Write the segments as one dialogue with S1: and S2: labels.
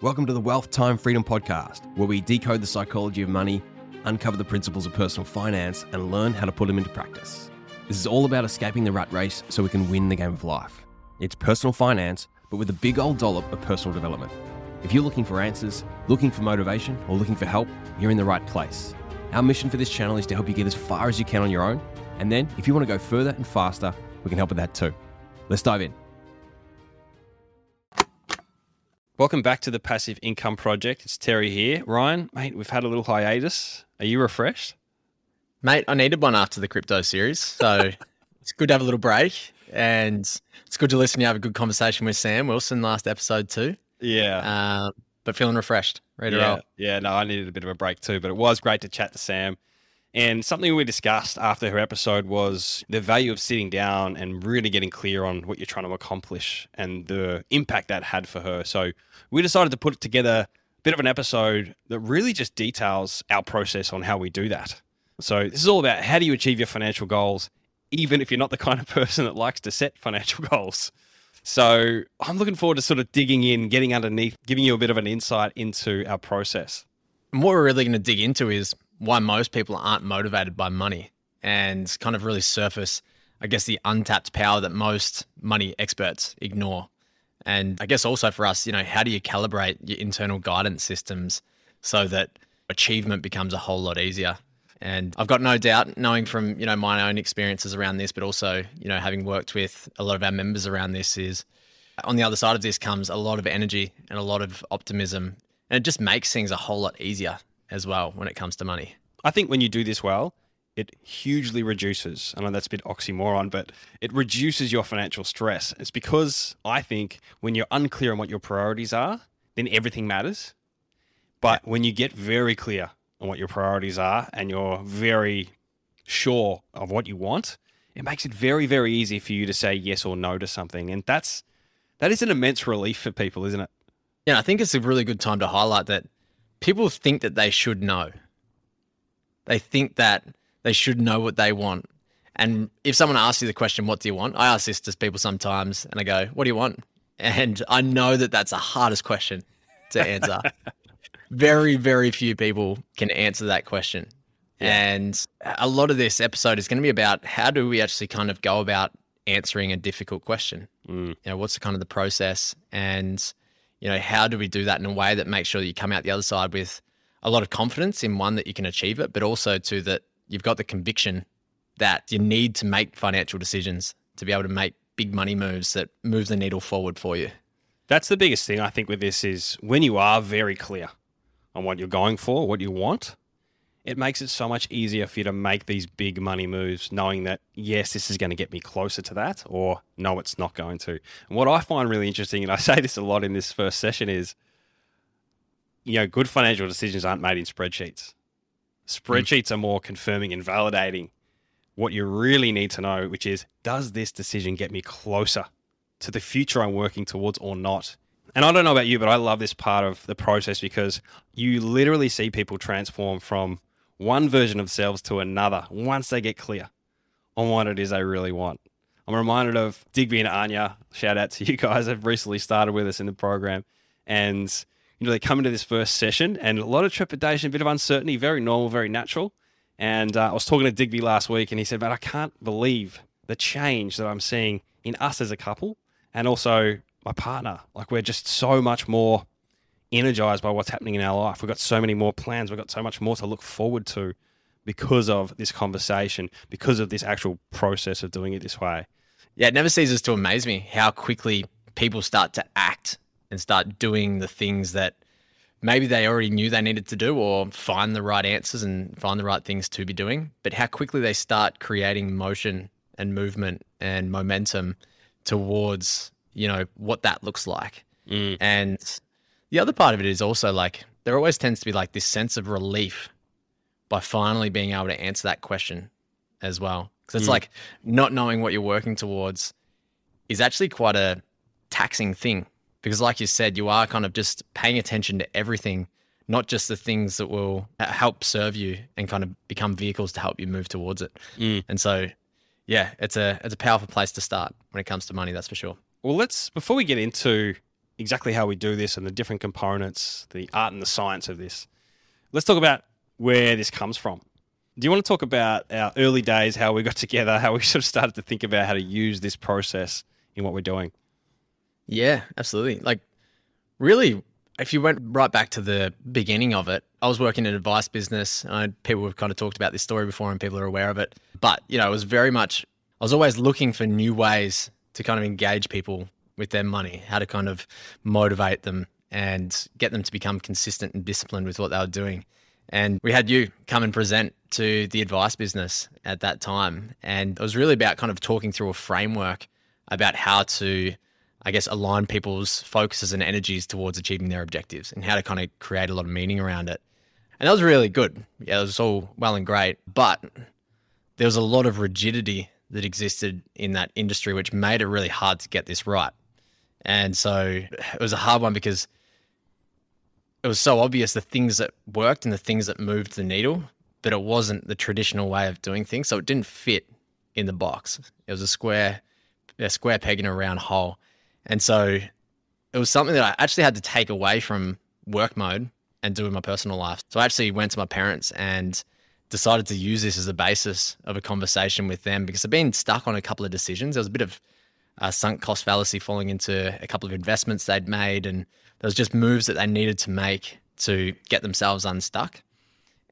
S1: Welcome to the Wealth Time Freedom Podcast, where we decode the psychology of money, uncover the principles of personal finance, and learn how to put them into practice. This is all about escaping the rat race so we can win the game of life. It's personal finance, but with a big old dollop of personal development. If you're looking for answers, looking for motivation, or looking for help, you're in the right place. Our mission for this channel is to help you get as far as you can on your own, and then if you want to go further and faster, we can help with that too. Let's dive in.
S2: Welcome back to the Passive Income Project. It's Terry here. Ryan, mate, we've had a little hiatus. Are you refreshed?
S3: Mate, I needed one after the crypto series. So it's good to have a little break. And it's good to listen to have a good conversation with Sam Wilson last episode too.
S2: Yeah.
S3: Uh, but feeling refreshed, ready
S2: yeah. Yeah, no, I needed a bit of a break too, but it was great to chat to Sam. And something we discussed after her episode was the value of sitting down and really getting clear on what you're trying to accomplish and the impact that had for her. So we decided to put together a bit of an episode that really just details our process on how we do that. So this is all about how do you achieve your financial goals, even if you're not the kind of person that likes to set financial goals. So I'm looking forward to sort of digging in, getting underneath, giving you a bit of an insight into our process.
S3: And what we're really going to dig into is why most people aren't motivated by money and kind of really surface, I guess, the untapped power that most money experts ignore. And I guess also for us, you know, how do you calibrate your internal guidance systems so that achievement becomes a whole lot easier? And I've got no doubt, knowing from you know my own experiences around this, but also you know having worked with a lot of our members around this, is on the other side of this comes a lot of energy and a lot of optimism, and it just makes things a whole lot easier as well when it comes to money.
S2: I think when you do this well, it hugely reduces. I know that's a bit oxymoron, but it reduces your financial stress. It's because I think when you're unclear on what your priorities are, then everything matters. But when you get very clear on what your priorities are and you're very sure of what you want, it makes it very, very easy for you to say yes or no to something. And that's that is an immense relief for people, isn't it?
S3: Yeah, I think it's a really good time to highlight that people think that they should know. They think that they should know what they want. And if someone asks you the question, what do you want? I ask this to people sometimes and I go, what do you want? And I know that that's the hardest question to answer. very, very few people can answer that question. Yeah. And a lot of this episode is going to be about how do we actually kind of go about answering a difficult question? Mm. You know, what's the kind of the process? And, you know, how do we do that in a way that makes sure that you come out the other side with a lot of confidence in one that you can achieve it, but also to that you've got the conviction that you need to make financial decisions to be able to make big money moves that move the needle forward for you.
S2: That's the biggest thing I think with this is when you are very clear on what you're going for, what you want, it makes it so much easier for you to make these big money moves, knowing that, yes, this is going to get me closer to that, or no, it's not going to. And what I find really interesting, and I say this a lot in this first session, is you know, good financial decisions aren't made in spreadsheets. Spreadsheets mm. are more confirming and validating what you really need to know, which is does this decision get me closer to the future I'm working towards or not? And I don't know about you, but I love this part of the process because you literally see people transform from one version of themselves to another once they get clear on what it is they really want. I'm reminded of Digby and Anya. Shout out to you guys. They've recently started with us in the program. And you know, they come into this first session and a lot of trepidation, a bit of uncertainty, very normal, very natural. And uh, I was talking to Digby last week and he said, "But I can't believe the change that I'm seeing in us as a couple and also my partner. Like we're just so much more energized by what's happening in our life. We've got so many more plans. We've got so much more to look forward to because of this conversation, because of this actual process of doing it this way.
S3: Yeah, it never ceases to amaze me how quickly people start to act and start doing the things that maybe they already knew they needed to do or find the right answers and find the right things to be doing, but how quickly they start creating motion and movement and momentum towards, you know, what that looks like. Mm. And the other part of it is also like there always tends to be like this sense of relief by finally being able to answer that question as well. Because it's mm. like not knowing what you're working towards is actually quite a taxing thing because like you said you are kind of just paying attention to everything not just the things that will help serve you and kind of become vehicles to help you move towards it mm. and so yeah it's a it's a powerful place to start when it comes to money that's for sure
S2: well let's before we get into exactly how we do this and the different components, the art and the science of this. Let's talk about where this comes from. Do you want to talk about our early days, how we got together, how we sort of started to think about how to use this process in what we're doing?
S3: Yeah, absolutely. Like, really, if you went right back to the beginning of it, I was working in an advice business. I people have kind of talked about this story before, and people are aware of it. But you know, it was very much. I was always looking for new ways to kind of engage people with their money, how to kind of motivate them and get them to become consistent and disciplined with what they were doing. And we had you come and present to the advice business at that time. And it was really about kind of talking through a framework about how to I guess, align people's focuses and energies towards achieving their objectives and how to kind of create a lot of meaning around it. And that was really good. Yeah, it was all well and great, but there was a lot of rigidity that existed in that industry, which made it really hard to get this right. And so it was a hard one because it was so obvious the things that worked and the things that moved the needle, but it wasn't the traditional way of doing things. So it didn't fit in the box. It was a square, a square peg in a round hole. And so it was something that I actually had to take away from work mode and do in my personal life. So I actually went to my parents and decided to use this as a basis of a conversation with them because I've been stuck on a couple of decisions. There was a bit of a sunk cost fallacy falling into a couple of investments they'd made, and there was just moves that they needed to make to get themselves unstuck.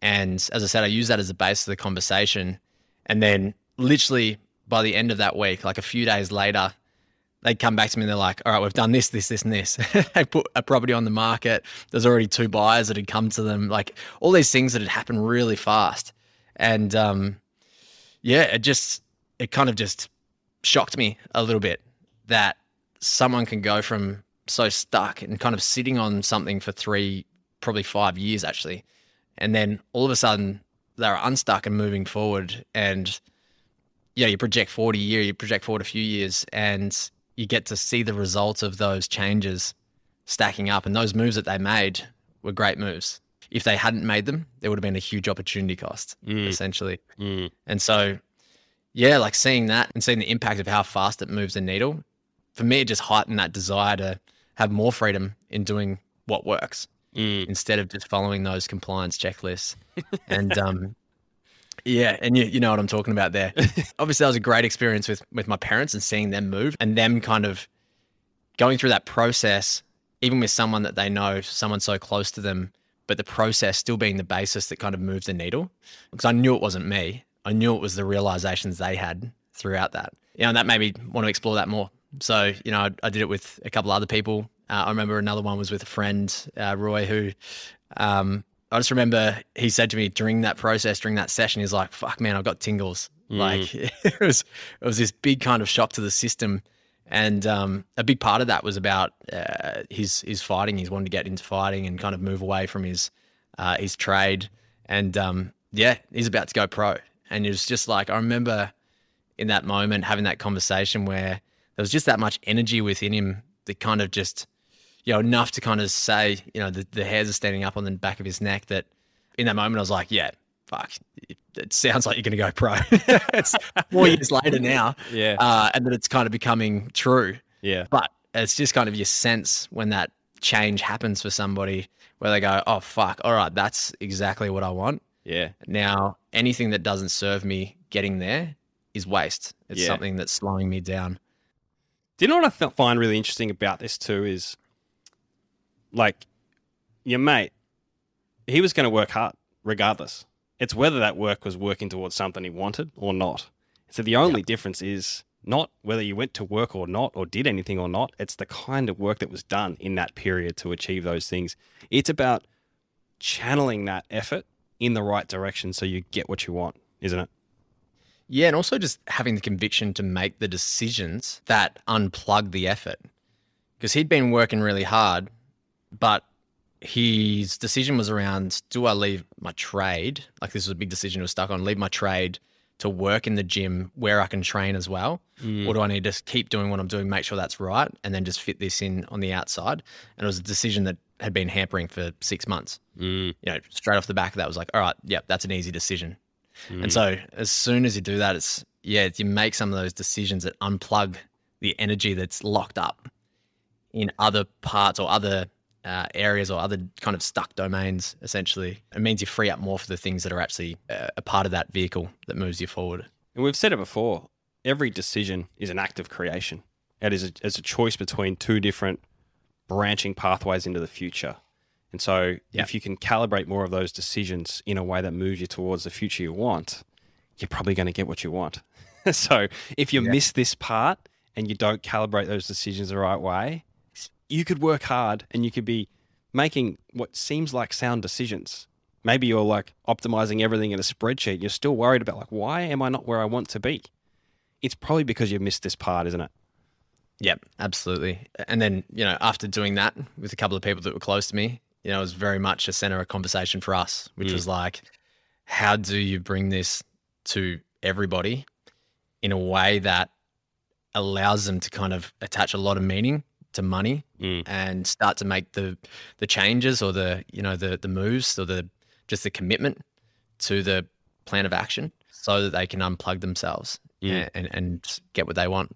S3: And as I said, I used that as a base of the conversation. And then literally by the end of that week, like a few days later, they'd come back to me and they're like, all right, we've done this, this, this, and this. they put a property on the market. There's already two buyers that had come to them, like all these things that had happened really fast. And um, yeah, it just, it kind of just shocked me a little bit that someone can go from so stuck and kind of sitting on something for three, probably five years actually. And then all of a sudden they're unstuck and moving forward. And yeah, you project forward a year, you project forward a few years, and you get to see the results of those changes stacking up. And those moves that they made were great moves. If they hadn't made them, there would have been a huge opportunity cost, mm. essentially. Mm. And so, yeah, like seeing that and seeing the impact of how fast it moves the needle, for me, it just heightened that desire to have more freedom in doing what works mm. instead of just following those compliance checklists. and um, yeah, and you, you know what I'm talking about there. Obviously, that was a great experience with with my parents and seeing them move and them kind of going through that process, even with someone that they know, someone so close to them, but the process still being the basis that kind of moves the needle. Because I knew it wasn't me. I knew it was the realizations they had throughout that. You know, and that made me want to explore that more. So, you know, I, I did it with a couple other people. Uh, I remember another one was with a friend, uh, Roy, who um, I just remember he said to me during that process, during that session, he's like, "Fuck, man, I've got tingles." Mm. Like it was, it was this big kind of shock to the system, and um, a big part of that was about uh, his his fighting. He's wanted to get into fighting and kind of move away from his uh, his trade, and um, yeah, he's about to go pro. And it was just like I remember in that moment having that conversation where there was just that much energy within him that kind of just you know, enough to kind of say, you know, the, the hairs are standing up on the back of his neck that in that moment I was like, yeah, fuck, it, it sounds like you're going to go pro. it's four years later now.
S2: Yeah.
S3: Uh, and that it's kind of becoming true.
S2: Yeah.
S3: But it's just kind of your sense when that change happens for somebody where they go, oh, fuck, all right, that's exactly what I want.
S2: Yeah.
S3: Now, anything that doesn't serve me getting there is waste. It's yeah. something that's slowing me down.
S2: Do you know what I find really interesting about this too is like your mate, he was going to work hard regardless. It's whether that work was working towards something he wanted or not. So the only difference is not whether you went to work or not, or did anything or not. It's the kind of work that was done in that period to achieve those things. It's about channeling that effort in the right direction so you get what you want, isn't it?
S3: Yeah, and also just having the conviction to make the decisions that unplug the effort. Because he'd been working really hard but his decision was around do I leave my trade? Like this was a big decision he was stuck on, leave my trade to work in the gym where I can train as well? Mm. Or do I need to keep doing what I'm doing, make sure that's right, and then just fit this in on the outside? And it was a decision that had been hampering for six months.
S2: Mm.
S3: You know, straight off the back of that was like, all right, yeah, that's an easy decision. Mm. And so as soon as you do that, it's yeah, you make some of those decisions that unplug the energy that's locked up in other parts or other uh, areas or other kind of stuck domains, essentially. It means you free up more for the things that are actually uh, a part of that vehicle that moves you forward.
S2: And we've said it before every decision is an act of creation. It is a, it's a choice between two different branching pathways into the future. And so,
S3: Yep.
S2: if you can calibrate more of those decisions in a way that moves you towards the future you want, you're probably going to get what you want. so, if you
S3: Yeah.
S2: miss this part and you don't calibrate those decisions the right way, you could work hard and you could be making what seems like sound decisions. Maybe you're like optimizing everything in a spreadsheet. You're still worried about like, why am I not where I want to be? It's probably because you missed this part, isn't it?
S3: Yep, absolutely. And then, you know, after doing that with a couple of people that were close to me, you know, it was very much a center of conversation for us, which
S2: Mm.
S3: was like, how do you bring this to everybody in a way that allows them to kind of attach a lot of meaning to money
S2: Mm.
S3: and start to make the the changes or the you know the the moves or the just the commitment to the plan of action so that they can unplug themselves
S2: Mm.
S3: and, and and get what they want.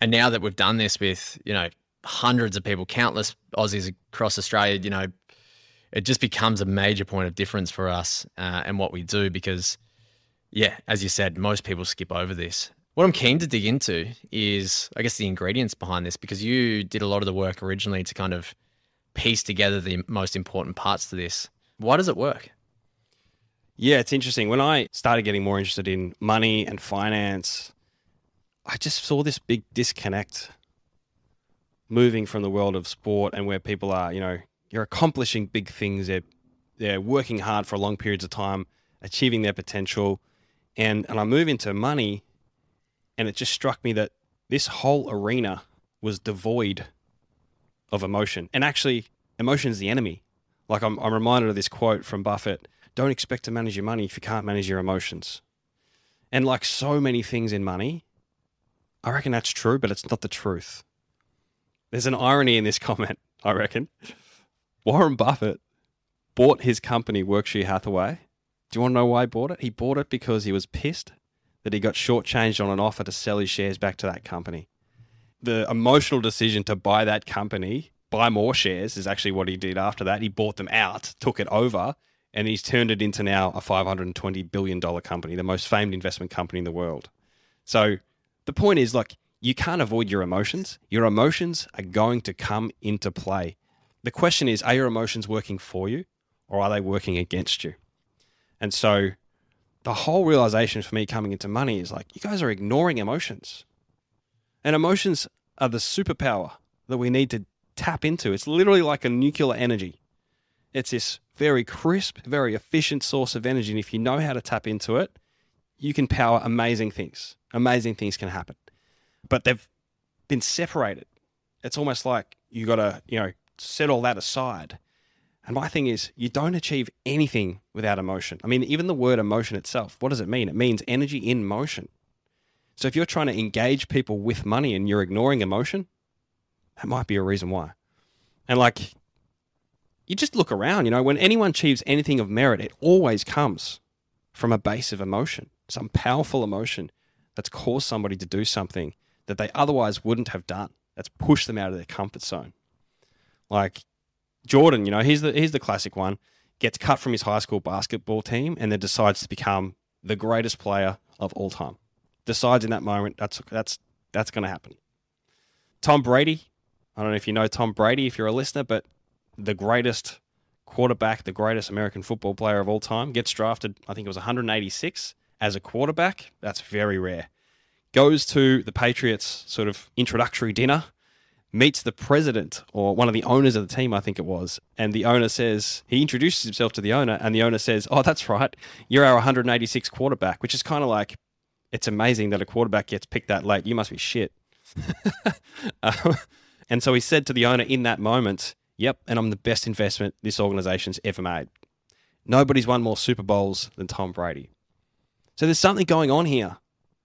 S3: And now that we've done this with you know hundreds of people, countless Aussies across Australia, you know, it just becomes a major point of difference for us uh, and what we do because, yeah, as you said, most people skip over this. What I'm keen to dig into is, I guess, the ingredients behind this because you did a lot of the work originally to kind of piece together the most important parts to this. Why does it work?
S2: Yeah, it's interesting. When I started getting more interested in money and finance, I just saw this big disconnect moving from the world of sport and where people are, you know, you're accomplishing big things. They're, they're working hard for long periods of time, achieving their potential. And, and I move into money, and it just struck me that this whole arena was devoid of emotion. And actually, emotion is the enemy. Like I'm, I'm reminded of this quote from Buffett don't expect to manage your money if you can't manage your emotions. And like so many things in money, I reckon that's true, but it's not the truth. There's an irony in this comment, I reckon. Warren Buffett bought his company, Berkshire Hathaway. Do you want to know why he bought it? He bought it because he was pissed that he got shortchanged on an offer to sell his shares back to that company. The emotional decision to buy that company, buy more shares, is actually what he did after that. He bought them out, took it over, and he's turned it into now a $520 billion company, the most famed investment company in the world. So the point is like, you can't avoid your emotions. Your emotions are going to come into play. The question is, are your emotions working for you or are they working against you? And so the whole realization for me coming into money is like, you guys are ignoring emotions. And emotions are the superpower that we need to tap into. It's literally like a nuclear energy. It's this very crisp, very efficient source of energy. And if you know how to tap into it, you can power amazing things. Amazing things can happen. But they've been separated. It's almost like you got to, you know, set all that aside. And my thing is, you don't achieve anything without emotion. I mean, even the word emotion itself, what does it mean? It means energy in motion. So if you're trying to engage people with money and you're ignoring emotion, that might be a reason why. And like, you just look around, you know, when anyone achieves anything of merit, it always comes from a base of emotion, some powerful emotion that's caused somebody to do something that they otherwise wouldn't have done. That's pushed them out of their comfort zone. Like Jordan, you know, he's the he's the classic one. Gets cut from his high school basketball team and then decides to become the greatest player of all time. Decides in that moment that's that's that's going to happen. Tom Brady, I don't know if you know Tom Brady if you're a listener, but the greatest quarterback, the greatest American football player of all time, gets drafted, I think it was 186 as a quarterback. That's very rare. Goes to the Patriots sort of introductory dinner, meets the president or one of the owners of the team, I think it was. And the owner says, he introduces himself to the owner, and the owner says, Oh, that's right. You're our 186 quarterback, which is kind of like, it's amazing that a quarterback gets picked that late. You must be shit. Um, and so he said to the owner in that moment, Yep, and I'm the best investment this organization's ever made. Nobody's won more Super Bowls than Tom Brady. So there's something going on here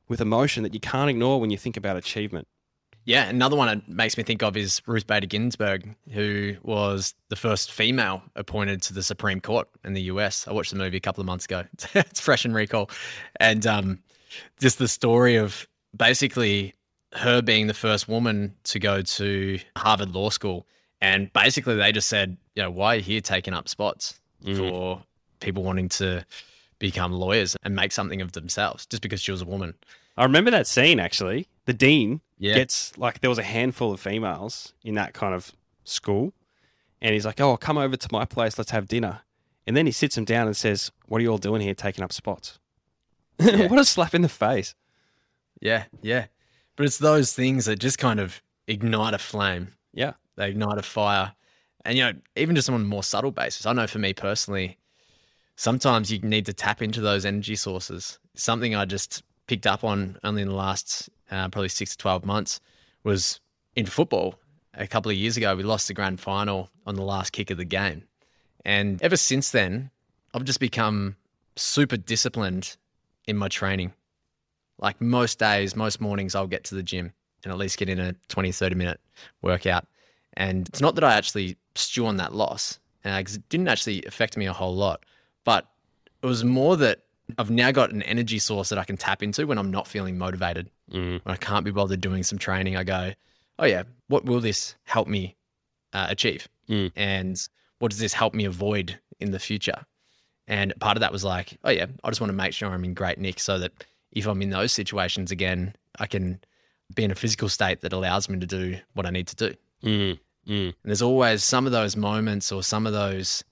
S2: with emotion that you can't ignore when you think about achievement.
S3: Yeah, another one it makes me think of is Ruth Bader Ginsburg, who was the first female appointed to the Supreme Court in the US. I watched the movie a couple of months ago. it's fresh in recall. And um, just the story of basically her being the first woman to go to Harvard Law School. And basically, they just said, you know, why are you here taking up spots
S2: Mhm.
S3: for people wanting to become lawyers and make something of themselves just because she was a woman?
S2: I remember that scene actually. The dean
S3: Yeah.
S2: gets like there was a handful of females in that kind of school, and he's like, "Oh, come over to my place. Let's have dinner." And then he sits them down and says, "What are you all doing here, taking up spots?"
S3: Yeah.
S2: what a slap in the face!
S3: Yeah, yeah. But it's those things that just kind of ignite a flame.
S2: Yeah.
S3: They ignite a fire. And, you know, even just on a more subtle basis, I know for me personally, sometimes you need to tap into those energy sources. Something I just picked up on only in the last uh, probably six to 12 months was in football. A couple of years ago, we lost the grand final on the last kick of the game. And ever since then, I've just become super disciplined in my training like most days, most mornings, I'll get to the gym and at least get in a 20, 30 minute workout. And it's not that I actually stew on that loss, because it didn't actually affect me a whole lot, but it was more that I've now got an energy source that I can tap into when I'm not feeling motivated.
S2: Mm.
S3: When I can't be bothered doing some training, I go, oh, yeah, what will this help me uh, achieve?
S2: Mm.
S3: And what does this help me avoid in the future? And part of that was like, oh, yeah, I just want to make sure I'm in great nick so that if I'm in those situations again, I can be in a physical state that allows me to do what I need to do.
S2: Mm. Mm.
S3: And there's always some of those moments or some of those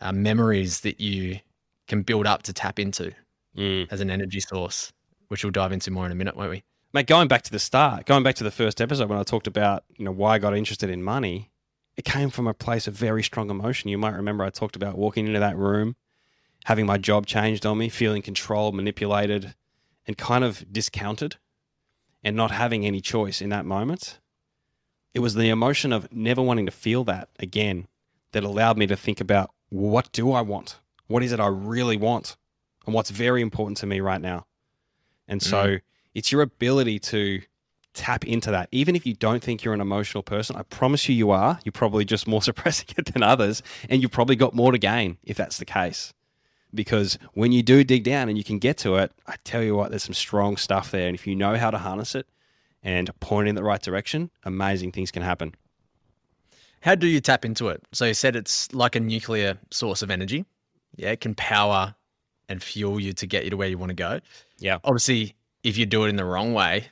S3: uh, memories that you can build up to tap into
S2: Mm.
S3: as an energy source, which we'll dive into more in a minute, won't we?
S2: Mate, going back to the start, going back to the first episode when I talked about you know why I got interested in money, it came from a place of very strong emotion. You might remember I talked about walking into that room, having my job changed on me, feeling controlled, manipulated, and kind of discounted, and not having any choice in that moment. It was the emotion of never wanting to feel that again that allowed me to think about what do I want? What is it I really want? And what's very important to me right now? And so mm. it's your ability to tap into that. Even if you don't think you're an emotional person, I promise you, you are. You're probably just more suppressing it than others. And you've probably got more to gain if that's the case. Because when you do dig down and you can get to it, I tell you what, there's some strong stuff there. And if you know how to harness it and point in the right direction, amazing things can happen.
S3: How do you tap into it? So you said it's like a nuclear source of energy. Yeah, it can power and fuel you to get you to where you want to go.
S2: Yeah.
S3: Obviously, if you do it in the wrong way,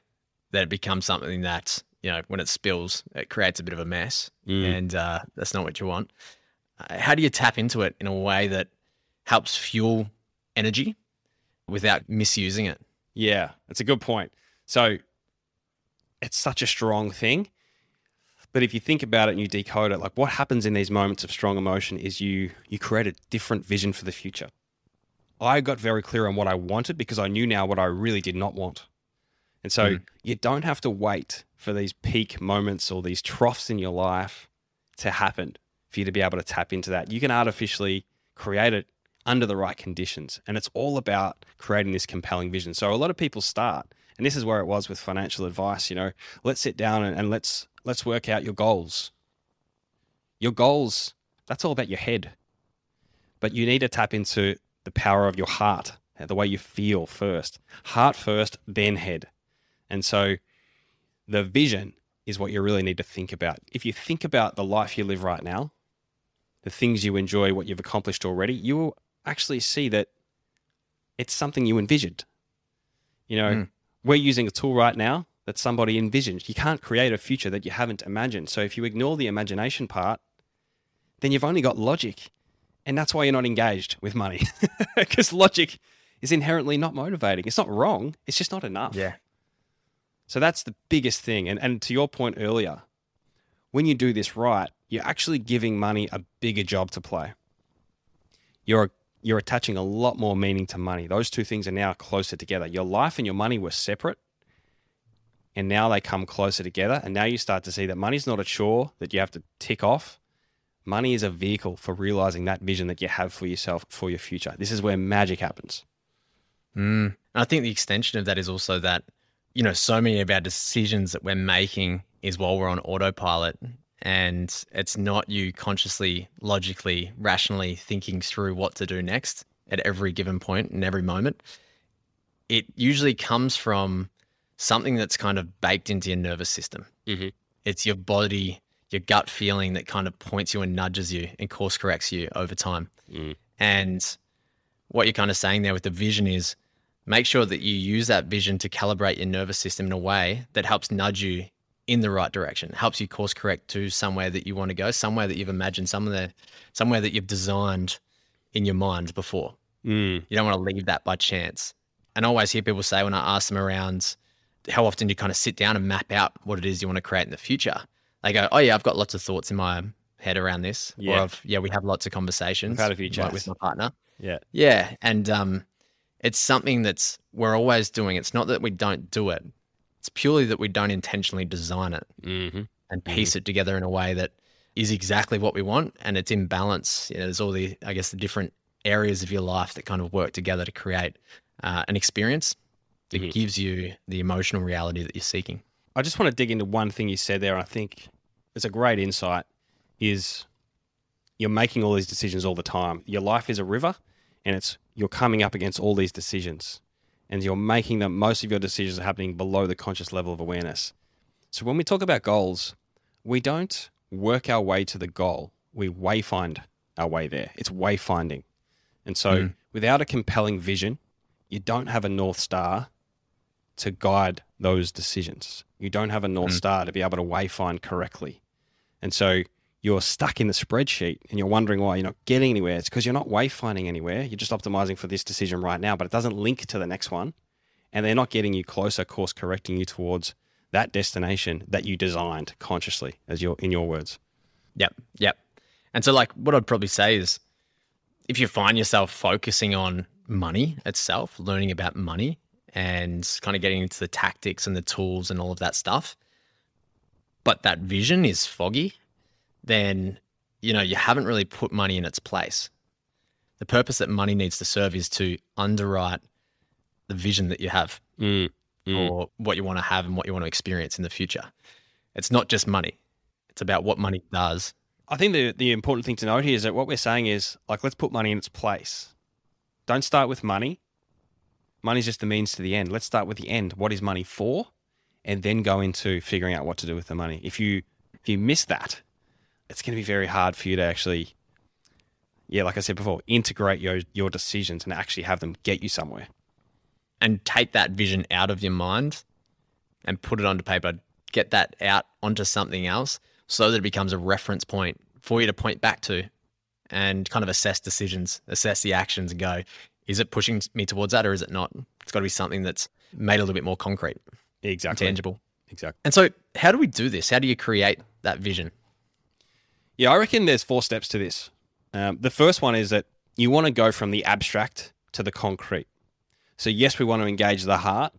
S3: then it becomes something that, you know, when it spills, it creates a bit of a mess.
S2: Mm.
S3: And uh, that's not what you want. Uh, how do you tap into it in a way that helps fuel energy without misusing it?
S2: Yeah, that's a good point. So it's such a strong thing. But if you think about it and you decode it, like what happens in these moments of strong emotion is you you create a different vision for the future. I got very clear on what I wanted because I knew now what I really did not want. And so
S3: Mm.
S2: you don't have to wait for these peak moments or these troughs in your life to happen for you to be able to tap into that. You can artificially create it under the right conditions. And it's all about creating this compelling vision. So a lot of people start, and this is where it was with financial advice, you know, let's sit down and, and let's let's work out your goals. Your goals, that's all about your head. But you need to tap into the power of your heart, the way you feel first. Heart first, then head. And so the vision is what you really need to think about. If you think about the life you live right now, the things you enjoy, what you've accomplished already, you will actually see that it's something you envisioned. You know,
S3: Mm.
S2: we're using a tool right now that somebody envisioned. You can't create a future that you haven't imagined. So if you ignore the imagination part, then you've only got logic. And that's why you're not engaged with money. Because logic is inherently not motivating. It's not wrong, it's just not enough. Yeah. So that's the biggest thing. And, and to your point earlier, when you do this right, you're actually giving money a bigger job to play. You're you're attaching a lot more meaning to money. Those two things are now closer together. Your life and your money were separate, and now they come closer together. And now you start to see that money's not a chore that you have to tick off. Money is a vehicle for realizing that vision that you have for yourself for your future. This is where magic happens.
S3: Mm. I think the extension of that is also that, you know, so many of our decisions that we're making is while we're on autopilot. And it's not you consciously, logically, rationally thinking through what to do next at every given and every moment. It usually comes from something that's kind of baked into your nervous system.
S2: Mhm.
S3: It's your body, your gut feeling that kind of points you and nudges you and course corrects you over time.
S2: Mm.
S3: And what you're kind of saying there with the vision is make sure that you use that vision to calibrate your nervous system in a way that helps nudge you in the right direction, helps you course correct to somewhere that you want to go, somewhere that you've imagined, somewhere, somewhere that you've designed in your mind before.
S2: Mm.
S3: You don't want to leave that by chance. And I always hear people say when I ask them around how often do you kind of sit down and map out what it is you want to create in the future, they go, Oh, yeah, I've got lots of thoughts in my head around this.
S2: Yeah.
S3: Or I've, yeah, we have lots of conversations
S2: We've had a few
S3: like with my partner.
S2: Yeah.
S3: Yeah. And um, it's something that's we're always doing. It's not that we don't do it, it's purely that we don't intentionally design it
S2: Mm-hmm.
S3: and piece it together in a way that is exactly what we want and it's in balance. You know, there's all the, I guess, the different areas of your life that kind of work together to create uh, an experience that
S2: Mhm.
S3: gives you the emotional reality that you're seeking.
S2: I just want to dig into one thing you said there. I think it's a great insight. Is you're making all these decisions all the time. Your life is a river, and it's you're coming up against all these decisions, and you're making them. Most of your decisions are happening below the conscious level of awareness. So when we talk about goals, we don't work our way to the goal. We wayfind our way there. It's wayfinding, and so
S3: Mm.
S2: without a compelling vision, you don't have a north star to guide those decisions. You don't have a North
S3: Mm.
S2: Star to be able to wayfind correctly. And so you're stuck in the spreadsheet and you're wondering why you're not getting anywhere. It's because you're not wayfinding anywhere. You're just optimizing for this decision right now, but it doesn't link to the next one. And they're not getting you closer, course correcting you towards that destination that you designed consciously, as your in your words.
S3: Yep. Yep. And so, like, what I'd probably say is if you find yourself focusing on money itself, learning about money and kind of getting into the tactics and the tools and all of that stuff, but that vision is foggy, then, you know, you haven't really put money in its place. The purpose that money needs to serve is to underwrite the vision that you have
S2: Mm. Mm.
S3: or what you want to have and what you want to experience in the future. It's not just money. It's about what money does
S2: I think the the important thing to note here is that what we're saying is like let's put money in its place. Don't start with money. Money's just the means to the end. Let's start with the end. What is money for? And then go into figuring out what to do with the money. If you if you miss that, it's going to be very hard for you to actually yeah, like I said before, integrate your your decisions and actually have them get you somewhere.
S3: and take that vision out of your mind and put it onto paper, get that out onto something else so that it becomes a reference point for you to point back to and kind of assess decisions, assess the actions and go, is it pushing me towards that or is it not? It's got to be something that's made a little bit more concrete,
S2: Exactly.
S3: tangible.
S2: Exactly.
S3: And so, how do we do this? How do you create that vision?
S2: Yeah, I reckon there's four steps to this. Um, the first one is that you want to go from the abstract to the concrete. So, yes, we want to engage the heart,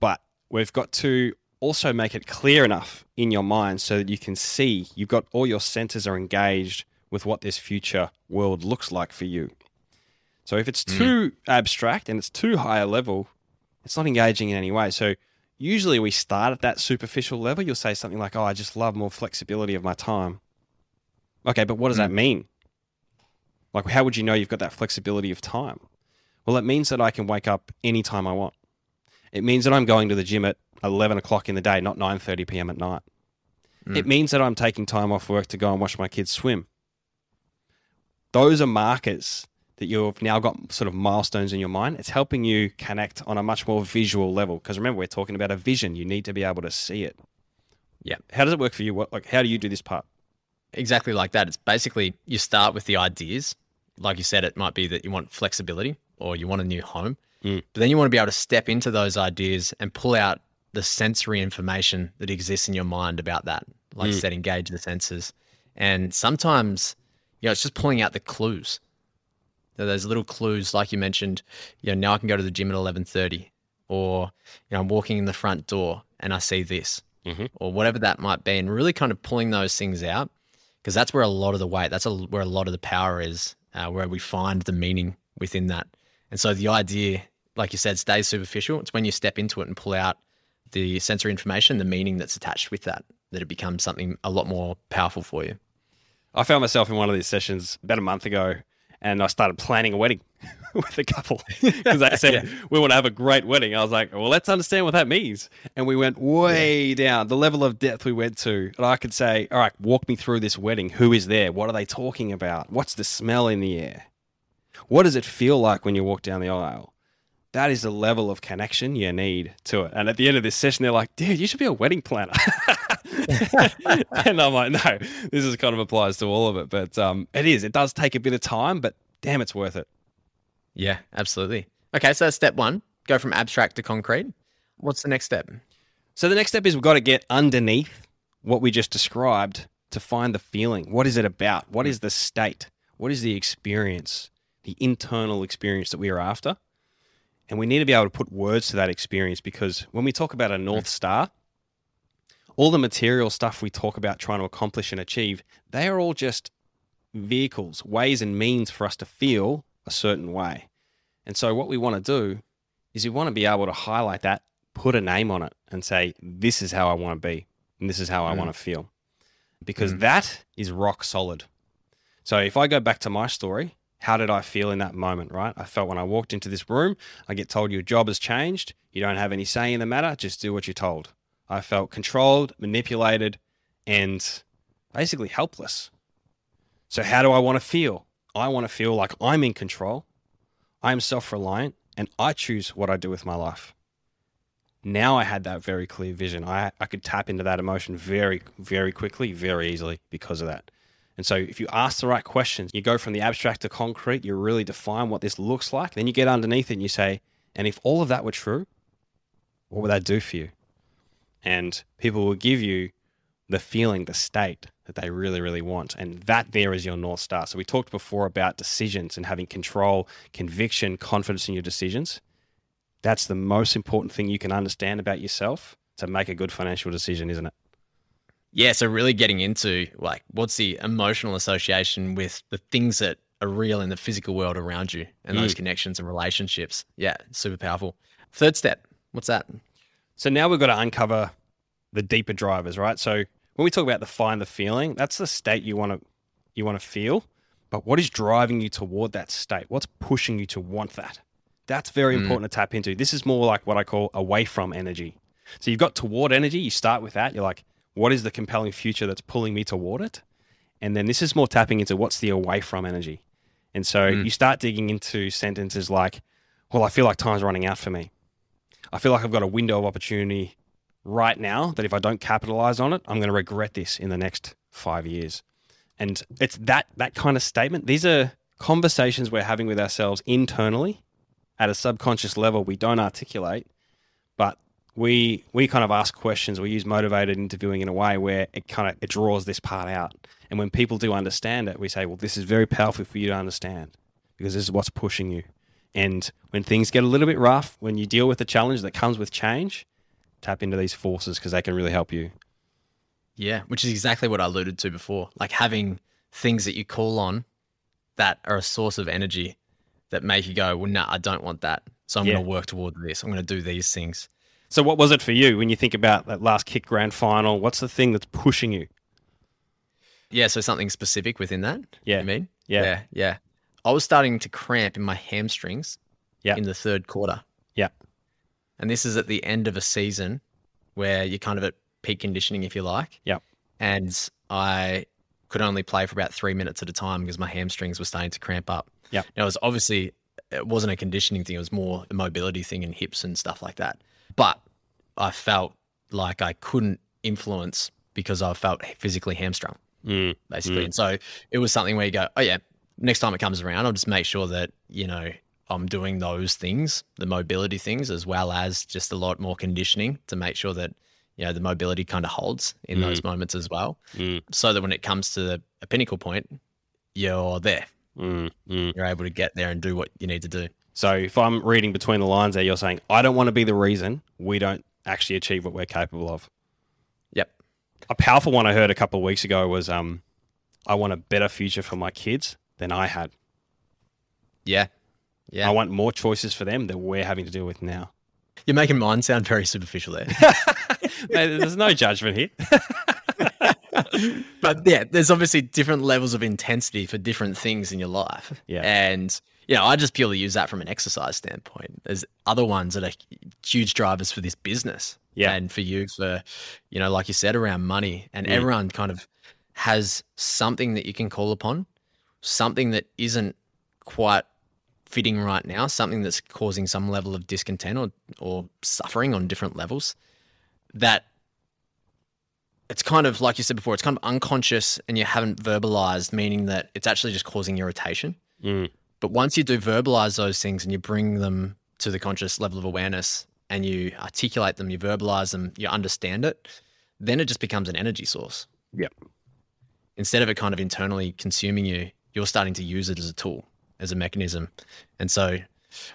S2: but we've got to also make it clear enough in your mind so that you can see you've got all your senses are engaged with what this future world looks like for you. So, if it's too abstract and it's too high a level, it's not engaging in any way. So, usually we start at that superficial level. You'll say something like, Oh, I just love more flexibility of my time. Okay, but what does that mean? Like, how would you know you've got that flexibility of time? Well, it means that I can wake up anytime I want. It means that I'm going to the gym at 11 o'clock in the day, not 9.30 p.m. at night.
S3: Mm.
S2: It means that I'm taking time off work to go and watch my kids swim. Those are markers that you've now got sort of milestones in your mind. It's helping you connect on a much more visual level. Because remember, we're talking about a vision. You need to be able to see it.
S3: Yeah.
S2: How does it work for you? What, like, how do you do this part?
S3: Exactly like that. It's basically you start with the ideas. Like you said, it might be that you want flexibility or you want a new home.
S2: Mm.
S3: But then you want to be able to step into those ideas and pull out the sensory information that exists in your mind about that. Like you
S2: Mm.
S3: said, engage the senses. And sometimes, you know, it's just pulling out the clues. Those little clues, like you mentioned, you know, now I can go to the gym at eleven thirty, or you know, I'm walking in the front door and I see this,
S2: Mhm.
S3: or whatever that might be, and really kind of pulling those things out because that's where a lot of the weight, that's a, where a lot of the power is, uh, where we find the meaning within that. And so the idea, like you said, stays superficial. It's when you step into it and pull out the sensory information, the meaning that's attached with that, that it becomes something a lot more powerful for you.
S2: I found myself in one of these sessions about a month ago, and I started planning a wedding with a couple because they said we want to have a great wedding. I was like, well, let's understand what that means, and we went way yeah. down the level of depth we went to, and I could say, all right, walk me through this wedding. Who is there? What are they talking about? What's the smell in the air? What does it feel like when you walk down the aisle? That is the level of connection you need to it. And at the end of this session, they're like, dude, you should be a wedding planner. and I'm like, no, this is kind of applies to all of it. But um, it is. It does take a bit of time, but damn, it's worth it.
S3: Yeah, absolutely. Okay, so step one go from abstract to concrete. What's the next step?
S2: So the next step is we've got to get underneath what we just described to find the feeling. What is it about? What is the state? What is the experience? The internal experience that we are after. And we need to be able to put words to that experience because when we talk about a North Star, all the material stuff we talk about trying to accomplish and achieve, they are all just vehicles, ways and means for us to feel a certain way. And so, what we want to do is we want to be able to highlight that, put a name on it, and say, This is how I want to be, and this is how I mm. want to feel. Because mm. that is rock solid. So, if I go back to my story, how did I feel in that moment, right? I felt when I walked into this room, I get told your job has changed. You don't have any say in the matter. Just do what you're told. I felt controlled, manipulated, and basically helpless. So, how do I want to feel? I want to feel like I'm in control, I'm self reliant, and I choose what I do with my life. Now I had that very clear vision. I, I could tap into that emotion very, very quickly, very easily because of that. And so, if you ask the right questions, you go from the abstract to concrete, you really define what this looks like. Then you get underneath it and you say, and if all of that were true, what would that do for you? And people will give you the feeling, the state that they really, really want. And that there is your North Star. So, we talked before about decisions and having control, conviction, confidence in your decisions. That's the most important thing you can understand about yourself to make a good financial decision, isn't it?
S3: Yeah, so really getting into like what's the emotional association with the things that are real in the physical world around you and mm. those connections and relationships. Yeah, super powerful. Third step, what's that?
S2: So now we've got to uncover the deeper drivers, right? So when we talk about the find the feeling, that's the state you want to you want to feel. But what is driving you toward that state? What's pushing you to want that? That's very mm. important to tap into. This is more like what I call away from energy. So you've got toward energy, you start with that. You're like, what is the compelling future that's pulling me toward it? And then this is more tapping into what's the away from energy. And so mm. you start digging into sentences like, well, I feel like time's running out for me. I feel like I've got a window of opportunity right now that if I don't capitalize on it, I'm going to regret this in the next five years. And it's that that kind of statement. These are conversations we're having with ourselves internally at a subconscious level we don't articulate, but we we kind of ask questions. We use motivated interviewing in a way where it kind of it draws this part out. And when people do understand it, we say, "Well, this is very powerful for you to understand because this is what's pushing you." And when things get a little bit rough, when you deal with the challenge that comes with change, tap into these forces because they can really help you.
S3: Yeah, which is exactly what I alluded to before. Like having things that you call on that are a source of energy that make you go, well, no, nah, I don't want that. So I'm yeah. going to work toward this. I'm going to do these things.
S2: So, what was it for you when you think about that last kick grand final? What's the thing that's pushing you?
S3: Yeah, so something specific within that.
S2: Yeah,
S3: you mean?
S2: Yeah,
S3: yeah, yeah. I was starting to cramp in my hamstrings.
S2: Yeah.
S3: in the third quarter.
S2: Yeah,
S3: and this is at the end of a season where you're kind of at peak conditioning, if you like.
S2: Yeah,
S3: and I could only play for about three minutes at a time because my hamstrings were starting to cramp up.
S2: Yeah,
S3: now it was obviously it wasn't a conditioning thing; it was more a mobility thing and hips and stuff like that. But I felt like I couldn't influence because I felt physically hamstrung,
S2: mm,
S3: basically.
S2: Mm.
S3: And so it was something where you go, oh, yeah, next time it comes around, I'll just make sure that, you know, I'm doing those things, the mobility things, as well as just a lot more conditioning to make sure that, you know, the mobility kind of holds in mm. those moments as well.
S2: Mm.
S3: So that when it comes to a pinnacle point, you're there.
S2: Mm, mm.
S3: You're able to get there and do what you need to do.
S2: So if I'm reading between the lines there, you're saying, I don't want to be the reason we don't actually achieve what we're capable of.
S3: Yep.
S2: A powerful one I heard a couple of weeks ago was um, I want a better future for my kids than I had.
S3: Yeah. Yeah.
S2: I want more choices for them than we're having to deal with now.
S3: You're making mine sound very superficial there.
S2: There's no judgment here.
S3: but yeah, there's obviously different levels of intensity for different things in your life.
S2: Yeah.
S3: And, you know, I just purely use that from an exercise standpoint. There's other ones that are huge drivers for this business.
S2: Yeah.
S3: And for you, for, you know, like you said, around money. And
S2: Mm.
S3: everyone kind of has something that you can call upon, something that isn't quite fitting right now, something that's causing some level of discontent or, or suffering on different levels that it's kind of like you said before, it's kind of unconscious and you haven't verbalized, meaning that it's actually just causing irritation.
S2: Mm.
S3: But once you do verbalize those things and you bring them to the conscious level of awareness and you articulate them, you verbalize them, you understand it, then it just becomes an energy source.
S2: Yep.
S3: Instead of it kind of internally consuming you, you're starting to use it as a tool, as a mechanism. And so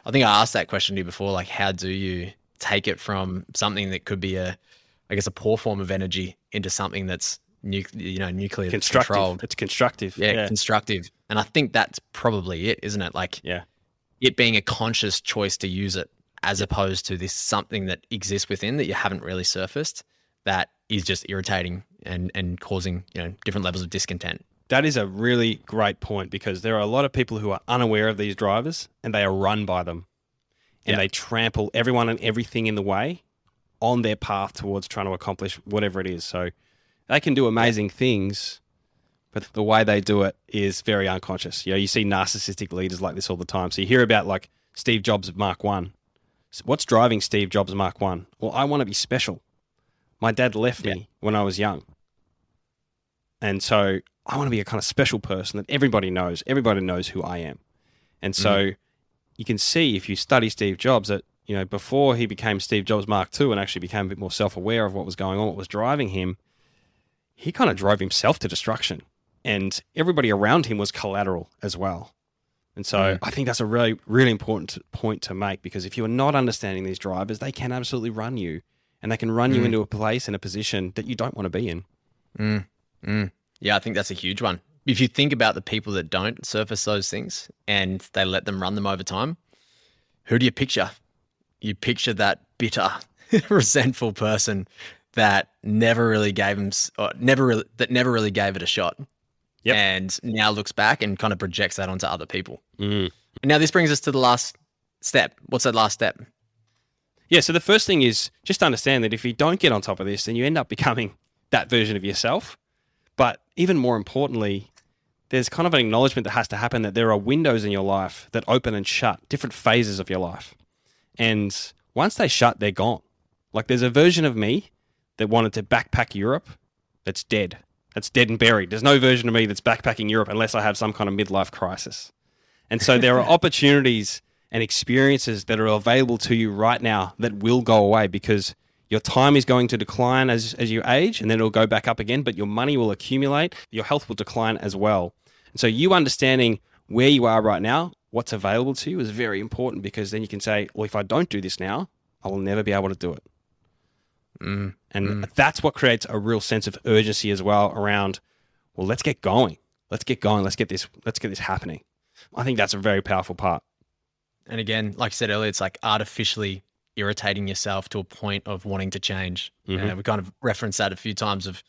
S3: I think I asked that question to you before like, how do you take it from something that could be a, I guess, a poor form of energy into something that's nu- you know, nuclear
S2: Constructive.
S3: controlled?
S2: It's constructive.
S3: yeah,
S2: Yeah.
S3: constructive. And I think that's probably it, isn't it? Like
S2: Yeah.
S3: it being a conscious choice to use it as opposed to this something that exists within that you haven't really surfaced that is just irritating and and causing, you know, different levels of discontent.
S2: That is a really great point because there are a lot of people who are unaware of these drivers and they are run by them. And
S3: Yeah.
S2: they trample everyone and everything in the way on their path towards trying to accomplish whatever it is. So they can do amazing things, but the way they do it is very unconscious. You know, you see narcissistic leaders like this all the time. So you hear about like Steve Jobs Mark One. So what's driving Steve Jobs Mark One? Well, I want to be special. My dad left
S3: Yeah.
S2: me when I was young. And so I want to be a kind of special person that everybody knows. Everybody knows who I am. And so mm-hmm. you can see if you study Steve Jobs that, you know, before he became Steve Jobs Mark II and actually became a bit more self aware of what was going on, what was driving him, he kind of drove himself to destruction. And everybody around him was collateral as well. And so mm. I think that's a really, really important point to make because if you are not understanding these drivers, they can absolutely run you and they can run you
S3: Mm.
S2: into a place and a position that you don't want to be in.
S3: Mm. Mm. Yeah, I think that's a huge one. If you think about the people that don't surface those things and they let them run them over time, who do you picture? You picture that bitter, resentful person that never really gave them, or never really, that never really gave it a shot.
S2: Yep.
S3: And now looks back and kind of projects that onto other people.
S2: Mm.
S3: And now this brings us to the last step. What's that last step?
S2: Yeah, so the first thing is just understand that if you don't get on top of this, then you end up becoming that version of yourself. But even more importantly, there's kind of an acknowledgement that has to happen that there are windows in your life that open and shut, different phases of your life. And once they shut, they're gone. Like there's a version of me that wanted to backpack Europe that's dead. That's dead and buried. There's no version of me that's backpacking Europe unless I have some kind of midlife crisis. And so there are opportunities and experiences that are available to you right now that will go away because your time is going to decline as, as you age and then it'll go back up again, but your money will accumulate, your health will decline as well. And so you understanding where you are right now, what's available to you is very important because then you can say, well, if I don't do this now, I will never be able to do it.
S3: Mm.
S2: And that's what creates a real sense of urgency as well around, well, let's get going. Let's get going. Let's get this, let's get this happening. I think that's a very powerful part.
S3: And again, like I said earlier, it's like artificially irritating yourself to a point of wanting to change.
S2: Mhm.
S3: Uh, we kind of referenced that a few times of,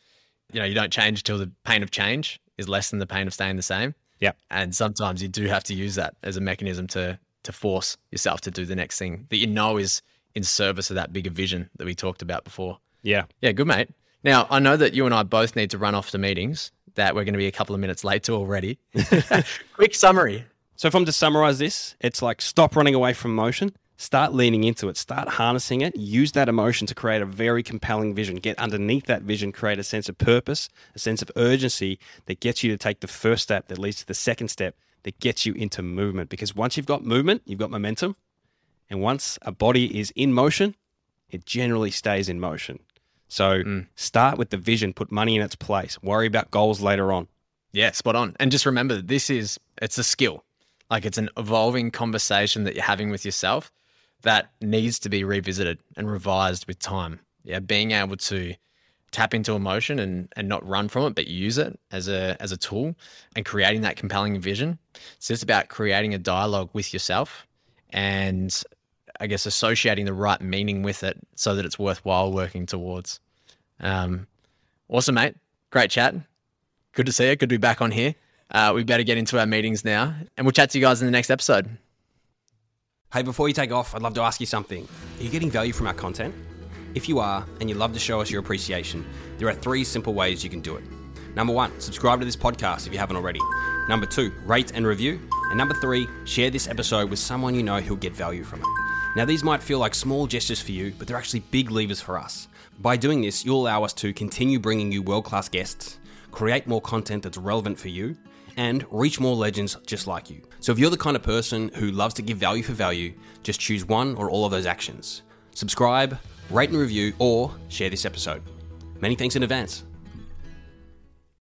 S3: you know, you don't change till the pain of change is less than the pain of staying the same.
S2: Yeah.
S3: And sometimes you do have to use that as a mechanism to to force yourself to do the next thing that you know is in service of that bigger vision that we talked about before.
S2: Yeah.
S3: Yeah, good mate. Now I know that you and I both need to run off to meetings that we're going to be a couple of minutes late to already. Quick summary.
S2: So if I'm to summarize this, it's like stop running away from emotion, start leaning into it, start harnessing it, use that emotion to create a very compelling vision. Get underneath that vision, create a sense of purpose, a sense of urgency that gets you to take the first step that leads to the second step that gets you into movement. Because once you've got movement, you've got momentum. And once a body is in motion, it generally stays in motion. So
S3: Mm.
S2: start with the vision, put money in its place, worry about goals later on.
S3: Yeah, spot on. And just remember, that this is it's a skill. Like it's an evolving conversation that you're having with yourself that needs to be revisited and revised with time. Yeah, being able to tap into emotion and and not run from it, but use it as a as a tool and creating that compelling vision. It's just about creating a dialogue with yourself and I guess associating the right meaning with it so that it's worthwhile working towards. Um, awesome, mate. Great chat. Good to see you. Good to be back on here. Uh, we better get into our meetings now, and we'll chat to you guys in the next episode.
S2: Hey, before you take off, I'd love to ask you something. Are you getting value from our content? If you are, and you'd love to show us your appreciation, there are three simple ways you can do it. Number one, subscribe to this podcast if you haven't already. Number two, rate and review. And number three, share this episode with someone you know who'll get value from it. Now, these might feel like small gestures for you, but they're actually big levers for us. By doing this, you'll allow us to continue bringing you world class guests, create more content that's relevant for you, and reach more legends just like you. So, if you're the kind of person who loves to give value for value, just choose one or all of those actions. Subscribe, rate and review, or share this episode. Many thanks in advance.